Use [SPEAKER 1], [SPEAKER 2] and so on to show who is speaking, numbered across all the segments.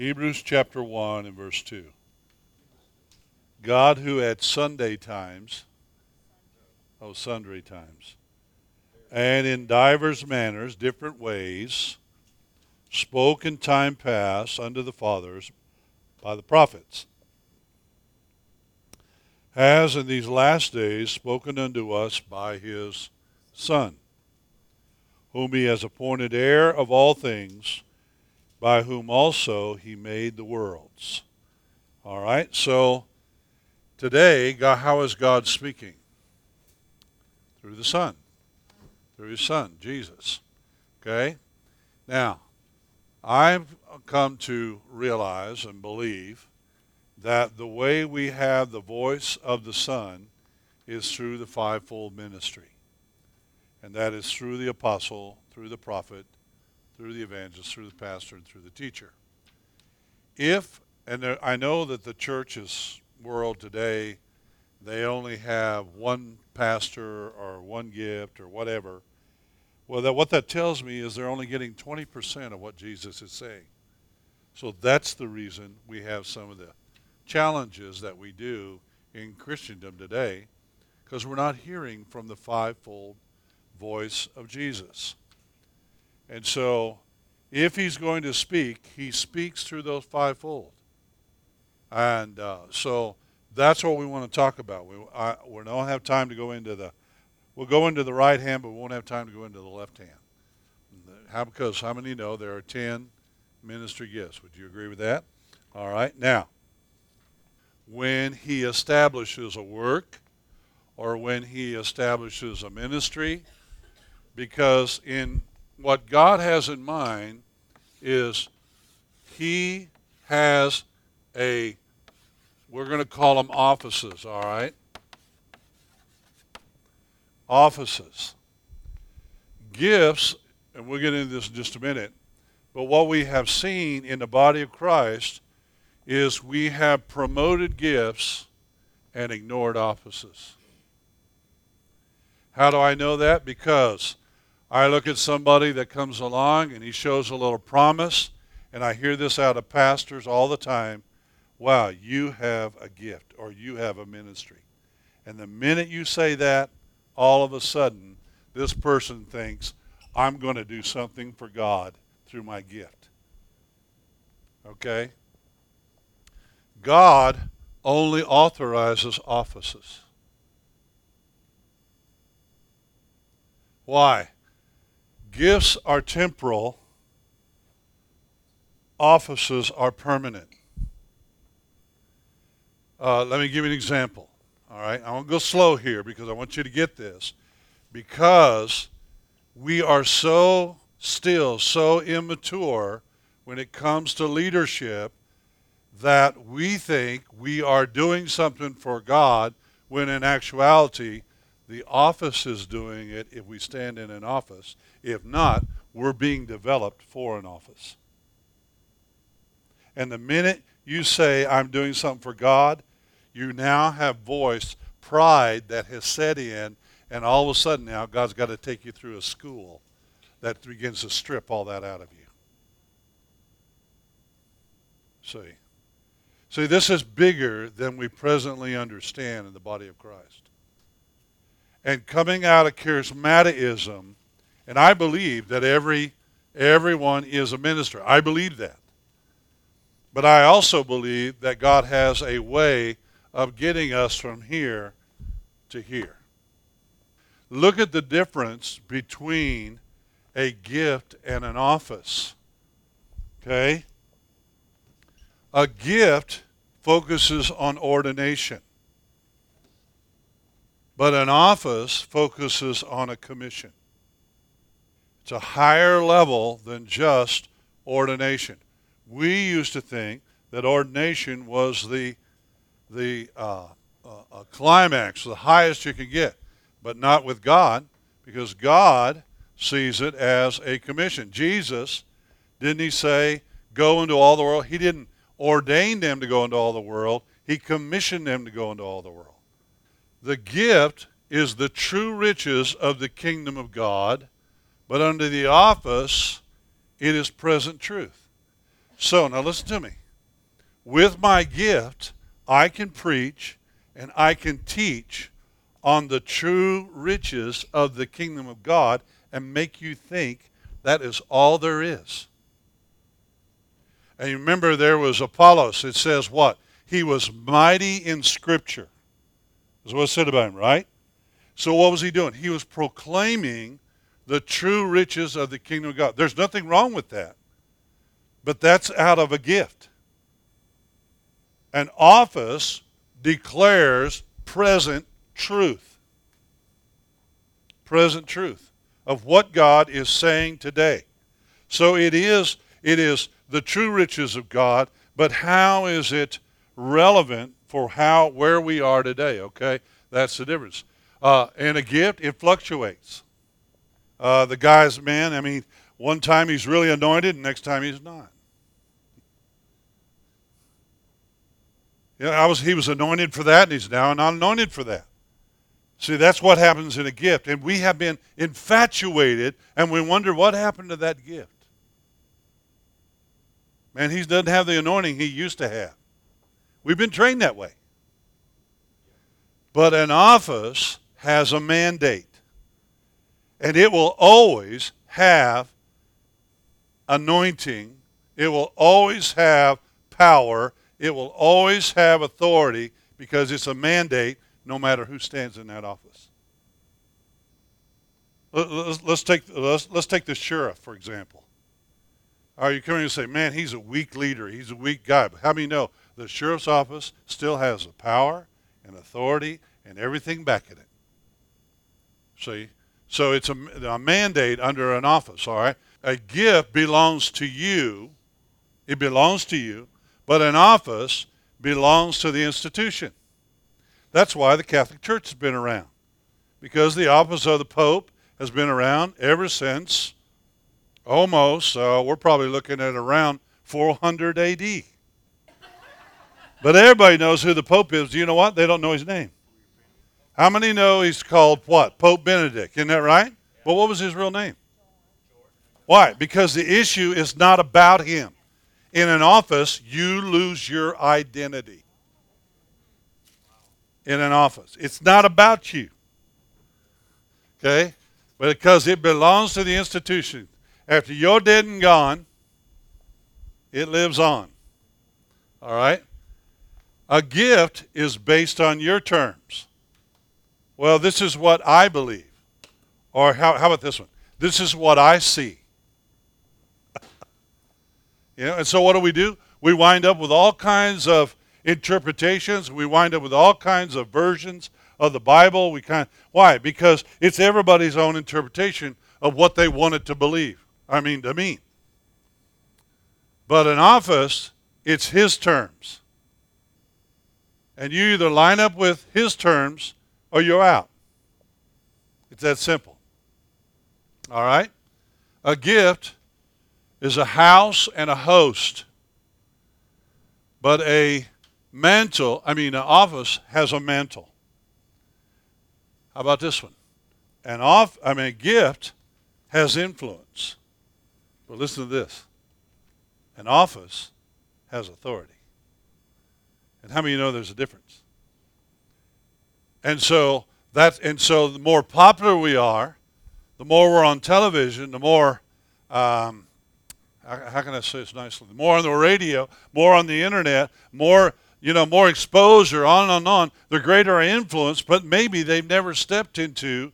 [SPEAKER 1] Hebrews chapter 1 and verse 2. God who at Sunday times, oh, sundry times, and in divers manners, different ways, spoke in time past unto the fathers by the prophets, has in these last days spoken unto us by his Son, whom he has appointed heir of all things, by whom also he made the worlds. All right, so today, God, how is God speaking? Through the Son, through his Son, Jesus. Okay? Now, I've come to realize and believe that the way we have the voice of the Son is through the fivefold ministry. And that is through the apostle, through the prophet, through the evangelist, through the pastor, and through the teacher. If, and there, I know that the church's world today, they only have one pastor or one gift or whatever. Well, that, what that tells me is they're only getting 20% of what Jesus is saying. So that's the reason we have some of the challenges that we do in Christendom today, because we're not hearing from the fivefold voice of Jesus. And so, if he's going to speak, he speaks through those fivefold. And uh, so that's what we want to talk about. We, I, we don't have time to go into the, we'll go into the right hand, but we won't have time to go into the left hand. How, because how many know there are 10 ministry gifts? Would you agree with that? All right. Now, when he establishes a work or when he establishes a ministry, because in what God has in mind is he has a, we're going to call them offices, all right? Offices. Gifts, and we'll get into this in just a minute, but what we have seen in the body of Christ is we have promoted gifts and ignored offices. How do I know that? Because I look at somebody that comes along and he shows a little promise, and I hear this out of pastors all the time. Wow, you have a gift or you have a ministry. And the minute you say that, all of a sudden, this person thinks, I'm going to do something for God through my gift. Okay? God only authorizes offices. Why? Gifts are temporal, offices are permanent. Uh, let me give you an example. All right, I won't go slow here because I want you to get this. Because we are so still, so immature when it comes to leadership that we think we are doing something for God when in actuality the office is doing it if we stand in an office. If not, we're being developed for an office. And the minute you say, I'm doing something for God, you now have voiced pride that has set in, and all of a sudden now God's got to take you through a school that begins to strip all that out of you. See? See, this is bigger than we presently understand in the body of Christ. And coming out of charismatism, and I believe that every everyone is a minister. I believe that. But I also believe that God has a way of getting us from here to here. Look at the difference between a gift and an office. Okay? A gift focuses on ordination, but an office focuses on a commission. It's a higher level than just ordination. We used to think that ordination was the the uh, uh, climax, the highest you can get, but not with God, because God sees it as a commission. Jesus, didn't he say, "Go into all the world"? He didn't ordain them to go into all the world, he commissioned them to go into all the world. The gift is the true riches of the kingdom of God, but under the office, it is present truth. So now listen to me. With my gift, I can preach and I can teach on the true riches of the kingdom of God and make you think that is all there is. And you remember there was Apollos. It says what? He was mighty in Scripture. Is what it said about him, right? So what was he doing? He was proclaiming the true riches of the kingdom of God. There's nothing wrong with that. But that's out of a gift. An office declares present truth. Present truth of what God is saying today. So it is it is the true riches of God, but how is it relevant for how where we are today, okay? That's the difference. Uh, and a gift, it fluctuates. Uh, the guy's man, I mean, one time he's really anointed, and next time he's not. Yeah, I was, he was anointed for that, and he's now not anointed for that. See, that's what happens in a gift. And we have been infatuated, and we wonder what happened to that gift. Man, he doesn't have the anointing he used to have. We've been trained that way. But an office has a mandate, and it will always have anointing, it will always have power, it will always have authority because it's a mandate no matter who stands in that office. Let's, take, let's, let's take the sheriff, for example. Are you coming to say, man, he's a weak leader, he's a weak guy. But how many know the sheriff's office still has the power and authority and everything back in it? See? So it's a, a mandate under an office, all right? A gift belongs to you. It belongs to you. But an office belongs to the institution. That's why the Catholic Church has been around. Because the office of the Pope has been around ever since almost, uh, we're probably looking at around 400 AD. But everybody knows who the Pope is. Do you know what? They don't know his name. How many know he's called what? Pope Benedict. Isn't that right? Well, what was his real name? Why? Because the issue is not about him. In an office, you lose your identity. In an office, it's not about you. Okay? But because it belongs to the institution. After you're dead and gone, it lives on. All right? A gift is based on your terms. Well, this is what I believe. Or how, how about this one? This is what I see. you know, and so what do we do? We wind up with all kinds of interpretations. We wind up with all kinds of versions of the Bible. We kind of, why? Because it's everybody's own interpretation of what they wanted to believe. I mean, to mean. But in office, it's his terms. And you either line up with his terms or you're out. It's that simple. All right? A gift is a house and a host. But a mantle, I mean, an office has a mantle. How about this one? An off, I mean, a gift has influence. But listen to this. An office has authority. And how many know there's a difference? And so that and so the more popular we are, the more we're on television, the more um, how, can I say this nicely? The more on the radio, more on the internet, more you know, more exposure, on and on, the greater our influence, but maybe they've never stepped into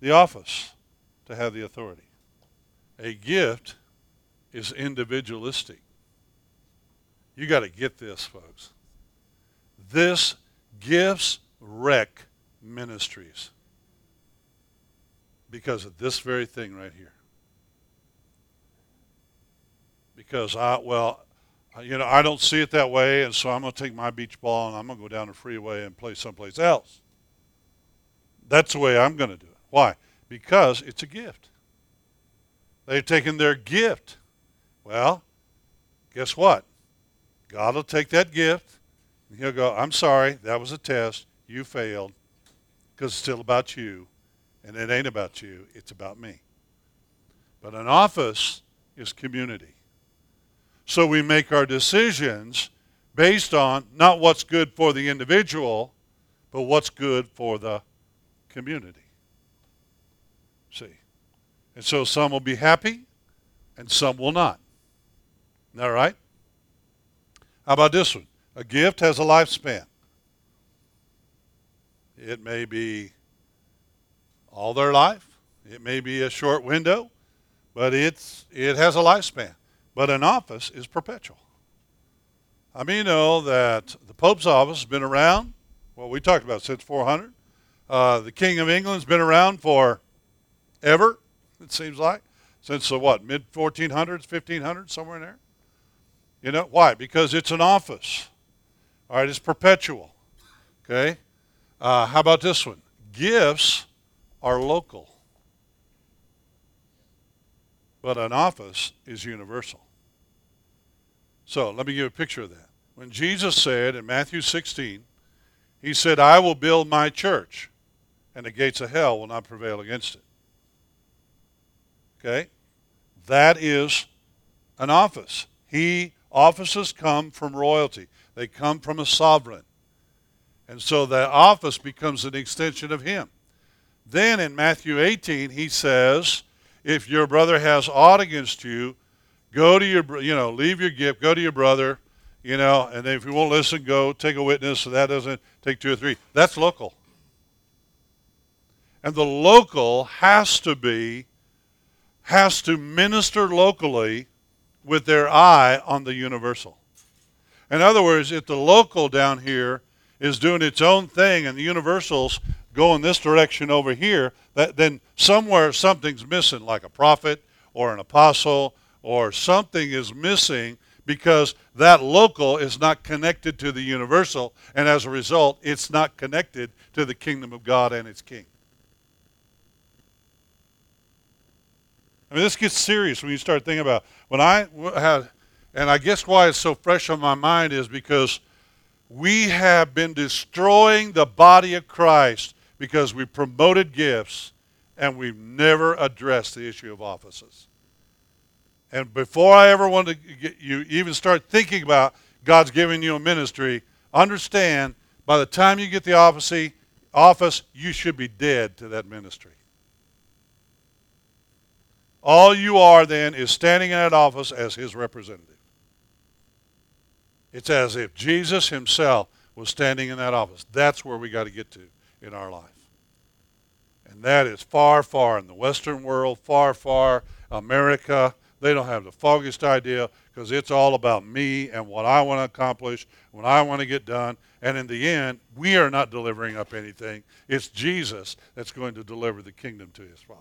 [SPEAKER 1] the office to have the authority. A gift is individualistic. You got to get this, folks. This gifts wreck ministries because of this very thing right here. Because I, well, you know, I don't see it that way, and so I'm going to take my beach ball and I'm going to go down the freeway and play someplace else. That's the way I'm going to do it. Why? Because it's a gift. They've taken their gift. Well, guess what? God will take that gift and He'll go, I'm sorry, that was a test. You failed because it's still about you, and it ain't about you, it's about me. But an office is community. So we make our decisions based on not what's good for the individual, but what's good for the community. See? And so some will be happy and some will not. All right? How about this one? A gift has a lifespan. It may be all their life. It may be a short window, but it's it has a lifespan. But an office is perpetual. I mean, you know that the Pope's office has been around. Well, we talked about since 400. Uh, the King of England's been around for ever. It seems like since the what mid 1400s, 1500s, somewhere in there. You know why? Because it's an office. All right, it's perpetual. Okay. Uh, how about this one? Gifts are local, but an office is universal. So let me give a picture of that. When Jesus said in Matthew 16, He said, I will build my church, and the gates of hell will not prevail against it. Okay? That is an office. He offices come from royalty. They come from a sovereign. And so the office becomes an extension of him. Then in Matthew 18, he says, if your brother has aught against you, go to your, you know, leave your gift, go to your brother, you know, and if you won't listen, go take a witness. So that doesn't take two or three. That's local. And the local has to be, has to minister locally with their eye on the universal. In other words, if the local down here is doing its own thing and the universals go in this direction over here, that then somewhere something's missing, like a prophet or an apostle or something is missing because that local is not connected to the universal, and as a result, it's not connected to the kingdom of God and its king. I mean, this gets serious when you start thinking about when I had and I guess why it's so fresh on my mind is because we have been destroying the body of Christ because we promoted gifts and we've never addressed the issue of offices. And before I ever want to get you even start thinking about God's giving you a ministry, understand by the time you get the office, office you should be dead to that ministry. All you are then is standing in that office as his representative. It's as if Jesus himself was standing in that office. That's where we got to get to in our life. And that is far, far in the Western world, far, far America. They don't have the foggiest idea because it's all about me and what I want to accomplish, what I want to get done. And in the end, we are not delivering up anything. It's Jesus that's going to deliver the kingdom to his Father.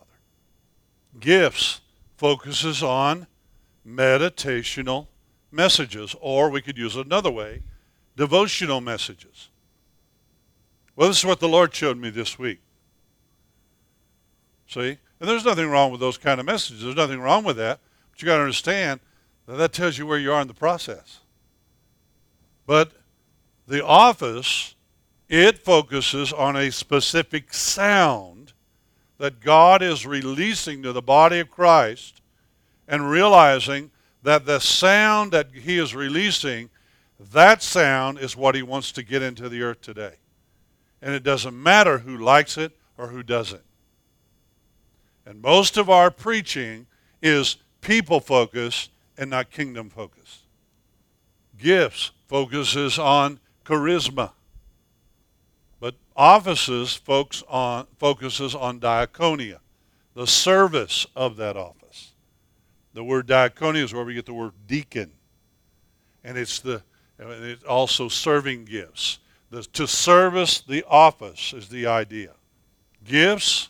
[SPEAKER 1] Gifts focuses on meditational messages, or we could use another way devotional messages. Well, this is what the Lord showed me this week. See? And there's nothing wrong with those kind of messages. There's nothing wrong with that. But you got to understand that that tells you where you are in the process. But the office, it focuses on a specific sound that God is releasing to the body of Christ and realizing that the sound that he is releasing, that sound is what he wants to get into the earth today. And it doesn't matter who likes it or who doesn't. And most of our preaching is people focused and not kingdom focused. Gifts focuses on charisma. But offices focus on, focuses on diaconia, the service of that office. The word diaconia is where we get the word deacon. And it's the it's also serving gifts. The, to service the office is the idea. Gifts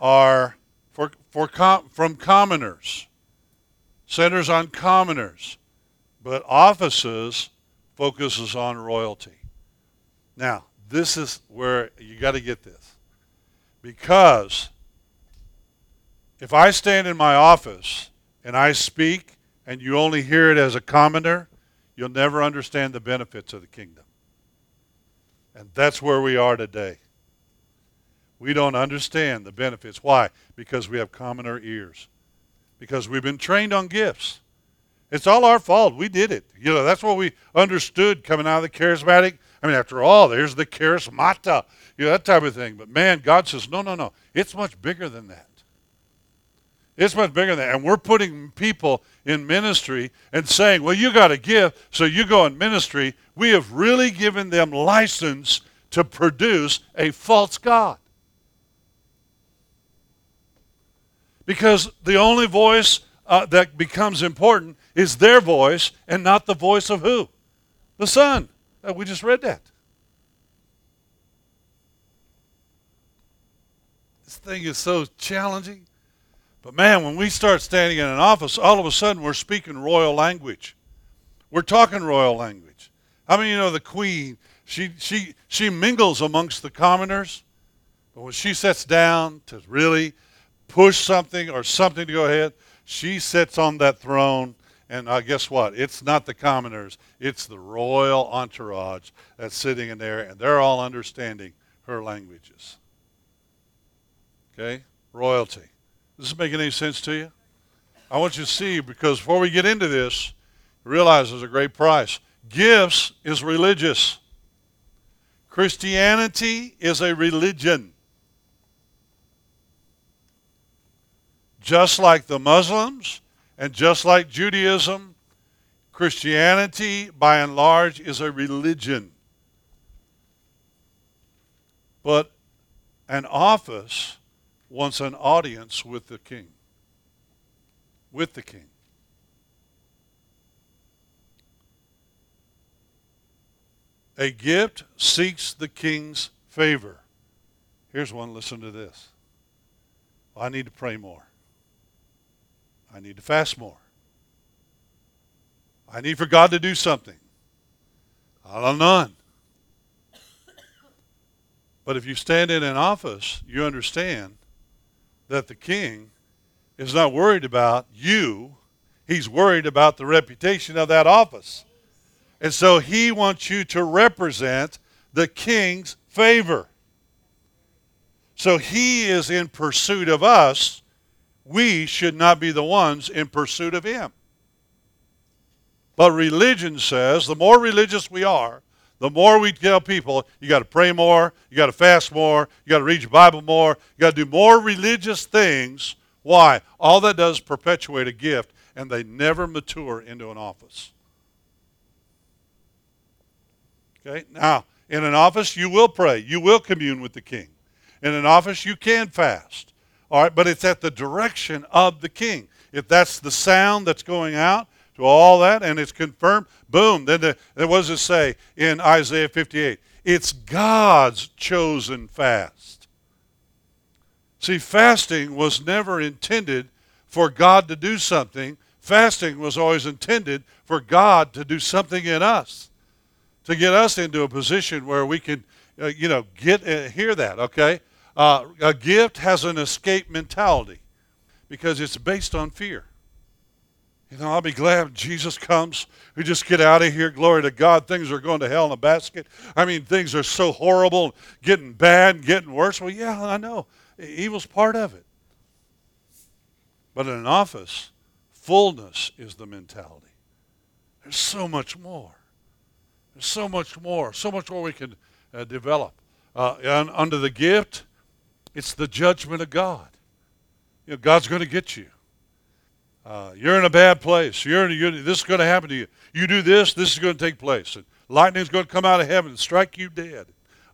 [SPEAKER 1] are for, for com, from commoners, centers on commoners, but offices focuses on royalty. Now, this is where you got to get this. Because if I stand in my office and I speak and you only hear it as a commoner, you'll never understand the benefits of the kingdom. And that's where we are today. We don't understand the benefits. Why? Because we have commoner ears. Because we've been trained on gifts. It's all our fault. We did it. You know, that's what we understood coming out of the charismatic. I mean, after all, there's the charismata, you know, that type of thing. But man, God says, no, no, no. It's much bigger than that. It's much bigger than that. And we're putting people in ministry and saying, well, you got to give, so you go in ministry. We have really given them license to produce a false God. Because the only voice uh, that becomes important is their voice and not the voice of who? The Son. Uh, we just read that. This thing is so challenging. But man, when we start standing in an office, all of a sudden we're speaking royal language. We're talking royal language. How many you know the queen? She she she mingles amongst the commoners, but when she sits down to really push something or something to go ahead, she sits on that throne. And uh, guess what? It's not the commoners, it's the royal entourage that's sitting in there, and they're all understanding her languages. Okay? Royalty. Does this make any sense to you? I want you to see because before we get into this, realize there's a great price. Gifts is religious. Christianity is a religion. Just like the Muslims and just like Judaism, Christianity, by and large, is a religion. But an office wants an audience with the king. With the king. A gift seeks the king's favor. Here's one, listen to this. I need to pray more. I need to fast more. I need for God to do something. I don't none. But if you stand in an office, you understand that the king is not worried about you, he's worried about the reputation of that office. And so he wants you to represent the king's favor. So he is in pursuit of us. We should not be the ones in pursuit of him. But religion says the more religious we are, the more we tell people you got to pray more, you got to fast more, you got to read your Bible more, you got to do more religious things. Why? All that does is perpetuate a gift, and they never mature into an office. Okay? Now, in an office, you will pray, you will commune with the king. In an office, you can fast. All right, but it's at the direction of the king. If that's the sound that's going out, to all that, and it's confirmed. Boom. Then the, what does it say in Isaiah 58? It's God's chosen fast. See, fasting was never intended for God to do something. Fasting was always intended for God to do something in us, to get us into a position where we can, uh, you know, get uh, hear that. Okay, uh, a gift has an escape mentality because it's based on fear. You know, I'll be glad Jesus comes. We just get out of here. Glory to God. Things are going to hell in a basket. I mean, things are so horrible, getting bad, getting worse. Well, yeah, I know. Evil's part of it. But in an office, fullness is the mentality. There's so much more. There's so much more. So much more we can uh, develop. Uh, and under the gift, it's the judgment of God. You know, God's going to get you. Uh, you're in a bad place. You're, you're, this is going to happen to you. You do this, this is going to take place. And lightning's going to come out of heaven and strike you dead.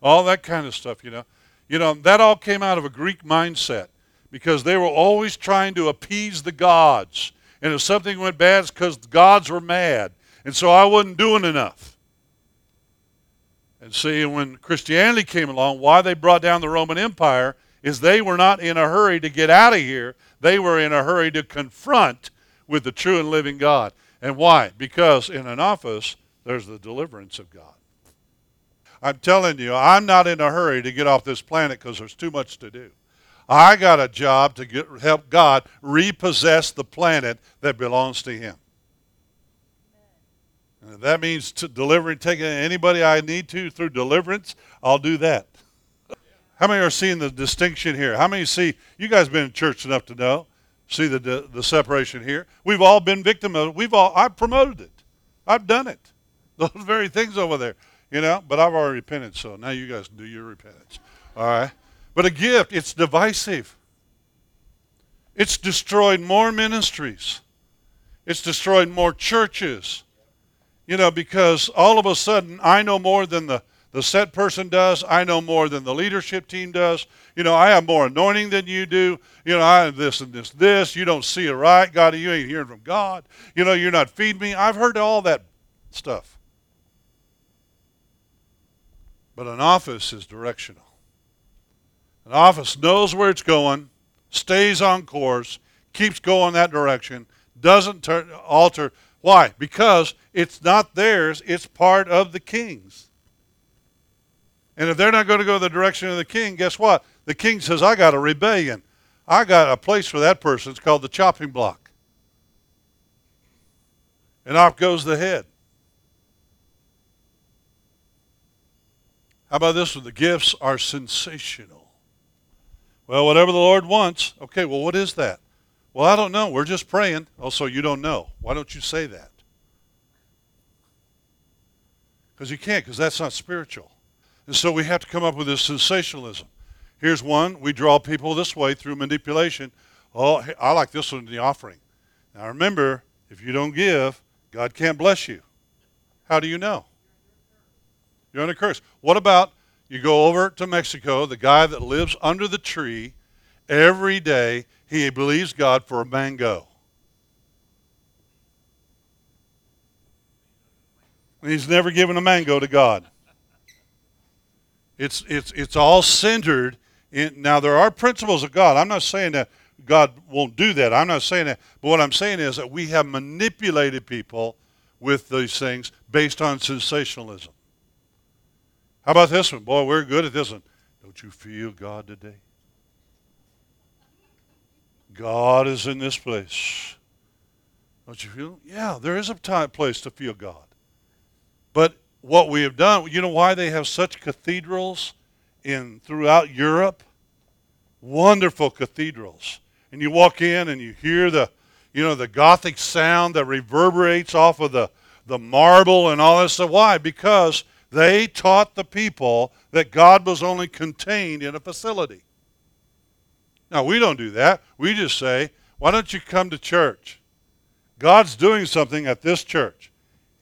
[SPEAKER 1] All that kind of stuff, you know. You know, that all came out of a Greek mindset because they were always trying to appease the gods. And if something went bad, it's because the gods were mad. And so I wasn't doing enough. And see, when Christianity came along, why they brought down the Roman Empire is they were not in a hurry to get out of here. They were in a hurry to confront with the true and living God. And why? Because in an office, there's the deliverance of God. I'm telling you, I'm not in a hurry to get off this planet because there's too much to do. I got a job to get, help God repossess the planet that belongs to Him. And that means to delivering, taking anybody I need to through deliverance, I'll do that. How many are seeing the distinction here? How many see, you guys been in church enough to know, See the, the, the separation here? We've all been victim of it. We've all, I've promoted it. I've done it. Those very things over there, you know, but I've already repented, so now you guys do your repentance. All right? But a gift, it's divisive. It's destroyed more ministries. It's destroyed more churches. You know, because all of a sudden I know more than the, the set person does. I know more than the leadership team does. You know, I have more anointing than you do. You know, I have this and this, this. You don't see it right. God, you ain't hearing from God. You know, you're not feeding me. I've heard all that stuff. But an office is directional. An office knows where it's going, stays on course, keeps going that direction, doesn't turn, alter. Why? Because it's not theirs, it's part of the king's. And if they're not going to go the direction of the king, guess what? The king says, I got a rebellion. I got a place for that person. It's called the chopping block. And off goes the head. How about this one? The gifts are sensational. Well, whatever the Lord wants. Okay, well, what is that? Well, I don't know. We're just praying. Oh, so you don't know. Why don't you say that? Because you can't, because that's not spiritual. And so we have to come up with this sensationalism. Here's one. We draw people this way through manipulation. Oh, I like this one in the offering. Now remember, if you don't give, God can't bless you. How do you know? You're under curse. What about you go over to Mexico, the guy that lives under the tree every day, he believes God for a mango. And he's never given a mango to God. It's, it's, it's all centered in. Now, there are principles of God. I'm not saying that God won't do that. I'm not saying that. But what I'm saying is that we have manipulated people with these things based on sensationalism. How about this one? Boy, we're good at this one. Don't you feel God today? God is in this place. Don't you feel? Yeah, there is a time, place to feel God. But what we have done, you know why they have such cathedrals in throughout Europe? Wonderful cathedrals. And you walk in and you hear the, you know, the Gothic sound that reverberates off of the, the marble and all this stuff. Why? Because they taught the people that God was only contained in a facility. Now, we don't do that. We just say, why don't you come to church? God's doing something at this church.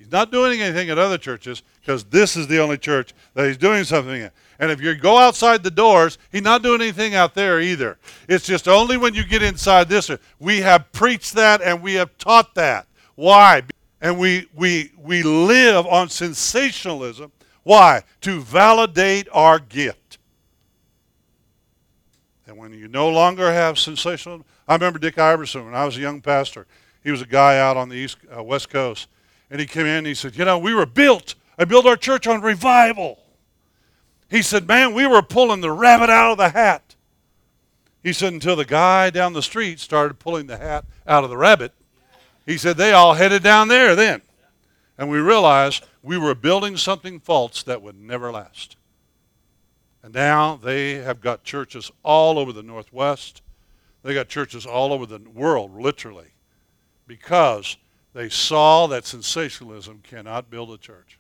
[SPEAKER 1] He's not doing anything at other churches because this is the only church that he's doing something in. And if you go outside the doors, he's not doing anything out there either. It's just only when you get inside this. We have preached that and we have taught that. Why? And we, we, we live on sensationalism why? To validate our gift. And when you no longer have sensationalism, I remember Dick Iverson when I was a young pastor. He was a guy out on the east uh, west coast, and he came in and he said, "You know, we were built. I built our church on revival." He said, "Man, we were pulling the rabbit out of the hat." He said, "Until the guy down the street started pulling the hat out of the rabbit." He said, "They all headed down there then." And we realized we were building something false that would never last. And now they have got churches all over the Northwest. They got churches all over the world, literally, because they saw that sensationalism cannot build a church.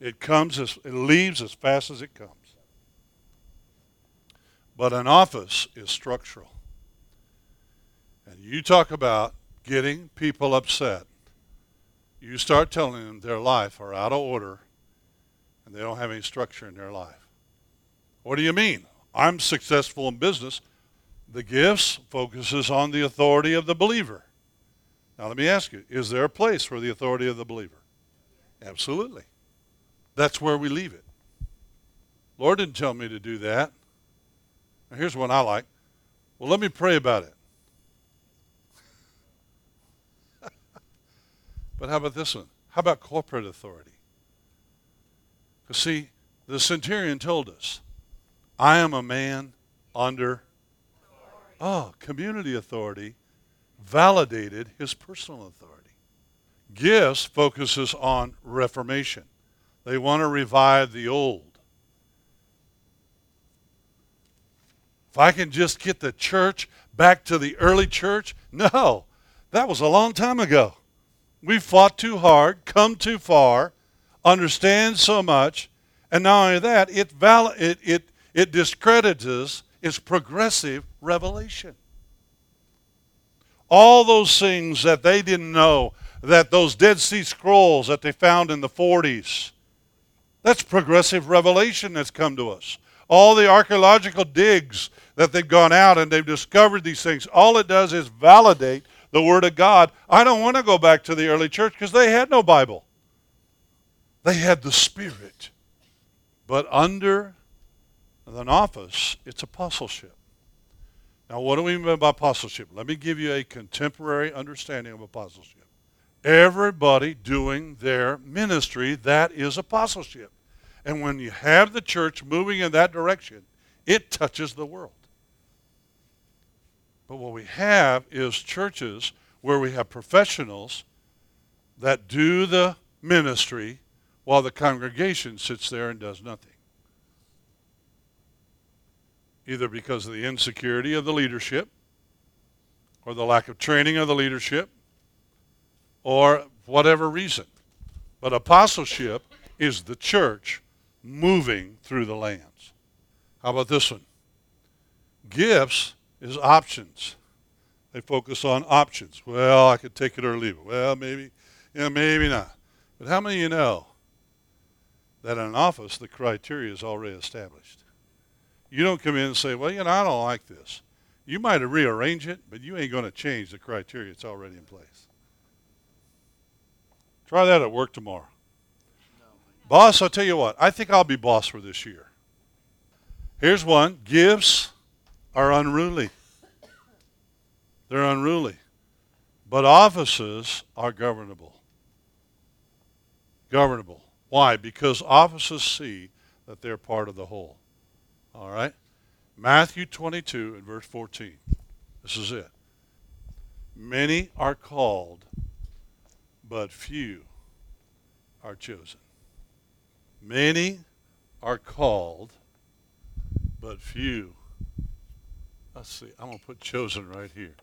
[SPEAKER 1] It comes as it leaves as fast as it comes. But an office is structural. And you talk about getting people upset you start telling them their life are out of order and they don't have any structure in their life. What do you mean? I'm successful in business. The gifts focuses on the authority of the believer. Now let me ask you, is there a place for the authority of the believer? Absolutely. That's where we leave it. Lord didn't tell me to do that. Now here's one I like. Well, let me pray about it. But how about this one? How about corporate authority? Because, see, the centurion told us, I am a man under oh, community authority validated his personal authority. Gifts focuses on reformation. They want to revive the old. If I can just get the church back to the early church? No, that was a long time ago. We fought too hard, come too far, understand so much, and not only that, it, val- it, it, it discredits its progressive revelation. All those things that they didn't know, that those Dead Sea Scrolls that they found in the 40s, that's progressive revelation that's come to us. All the archaeological digs that they've gone out and they've discovered these things, all it does is validate the Word of God. I don't want to go back to the early church because they had no Bible, they had the Spirit. But under an office, it's apostleship. Now, what do we mean by apostleship? Let me give you a contemporary understanding of apostleship. Everybody doing their ministry, that is apostleship. And when you have the church moving in that direction, it touches the world. But what we have is churches where we have professionals that do the ministry while the congregation sits there and does nothing. Either because of the insecurity of the leadership, or the lack of training of the leadership, or whatever reason. But apostleship is the church moving through the lands. How about this one? Gifts is options. They focus on options. Well, I could take it or leave it. Well, maybe, yeah, maybe not. But how many of you know that in an office the criteria is already established? You don't come in and say, well, you know, I don't like this. You might rearrange it, but you ain't going to change the criteria. It's already in place. Try that at work tomorrow. Boss, I'll tell you what, I think I'll be boss for this year. Here's one gifts are unruly. They're unruly. But offices are governable. Governable. Why? Because offices see that they're part of the whole. All right? Matthew 22 and verse 14. This is it. Many are called, but few are chosen. Many are called, but few. Let's see. I'm going to put chosen right here.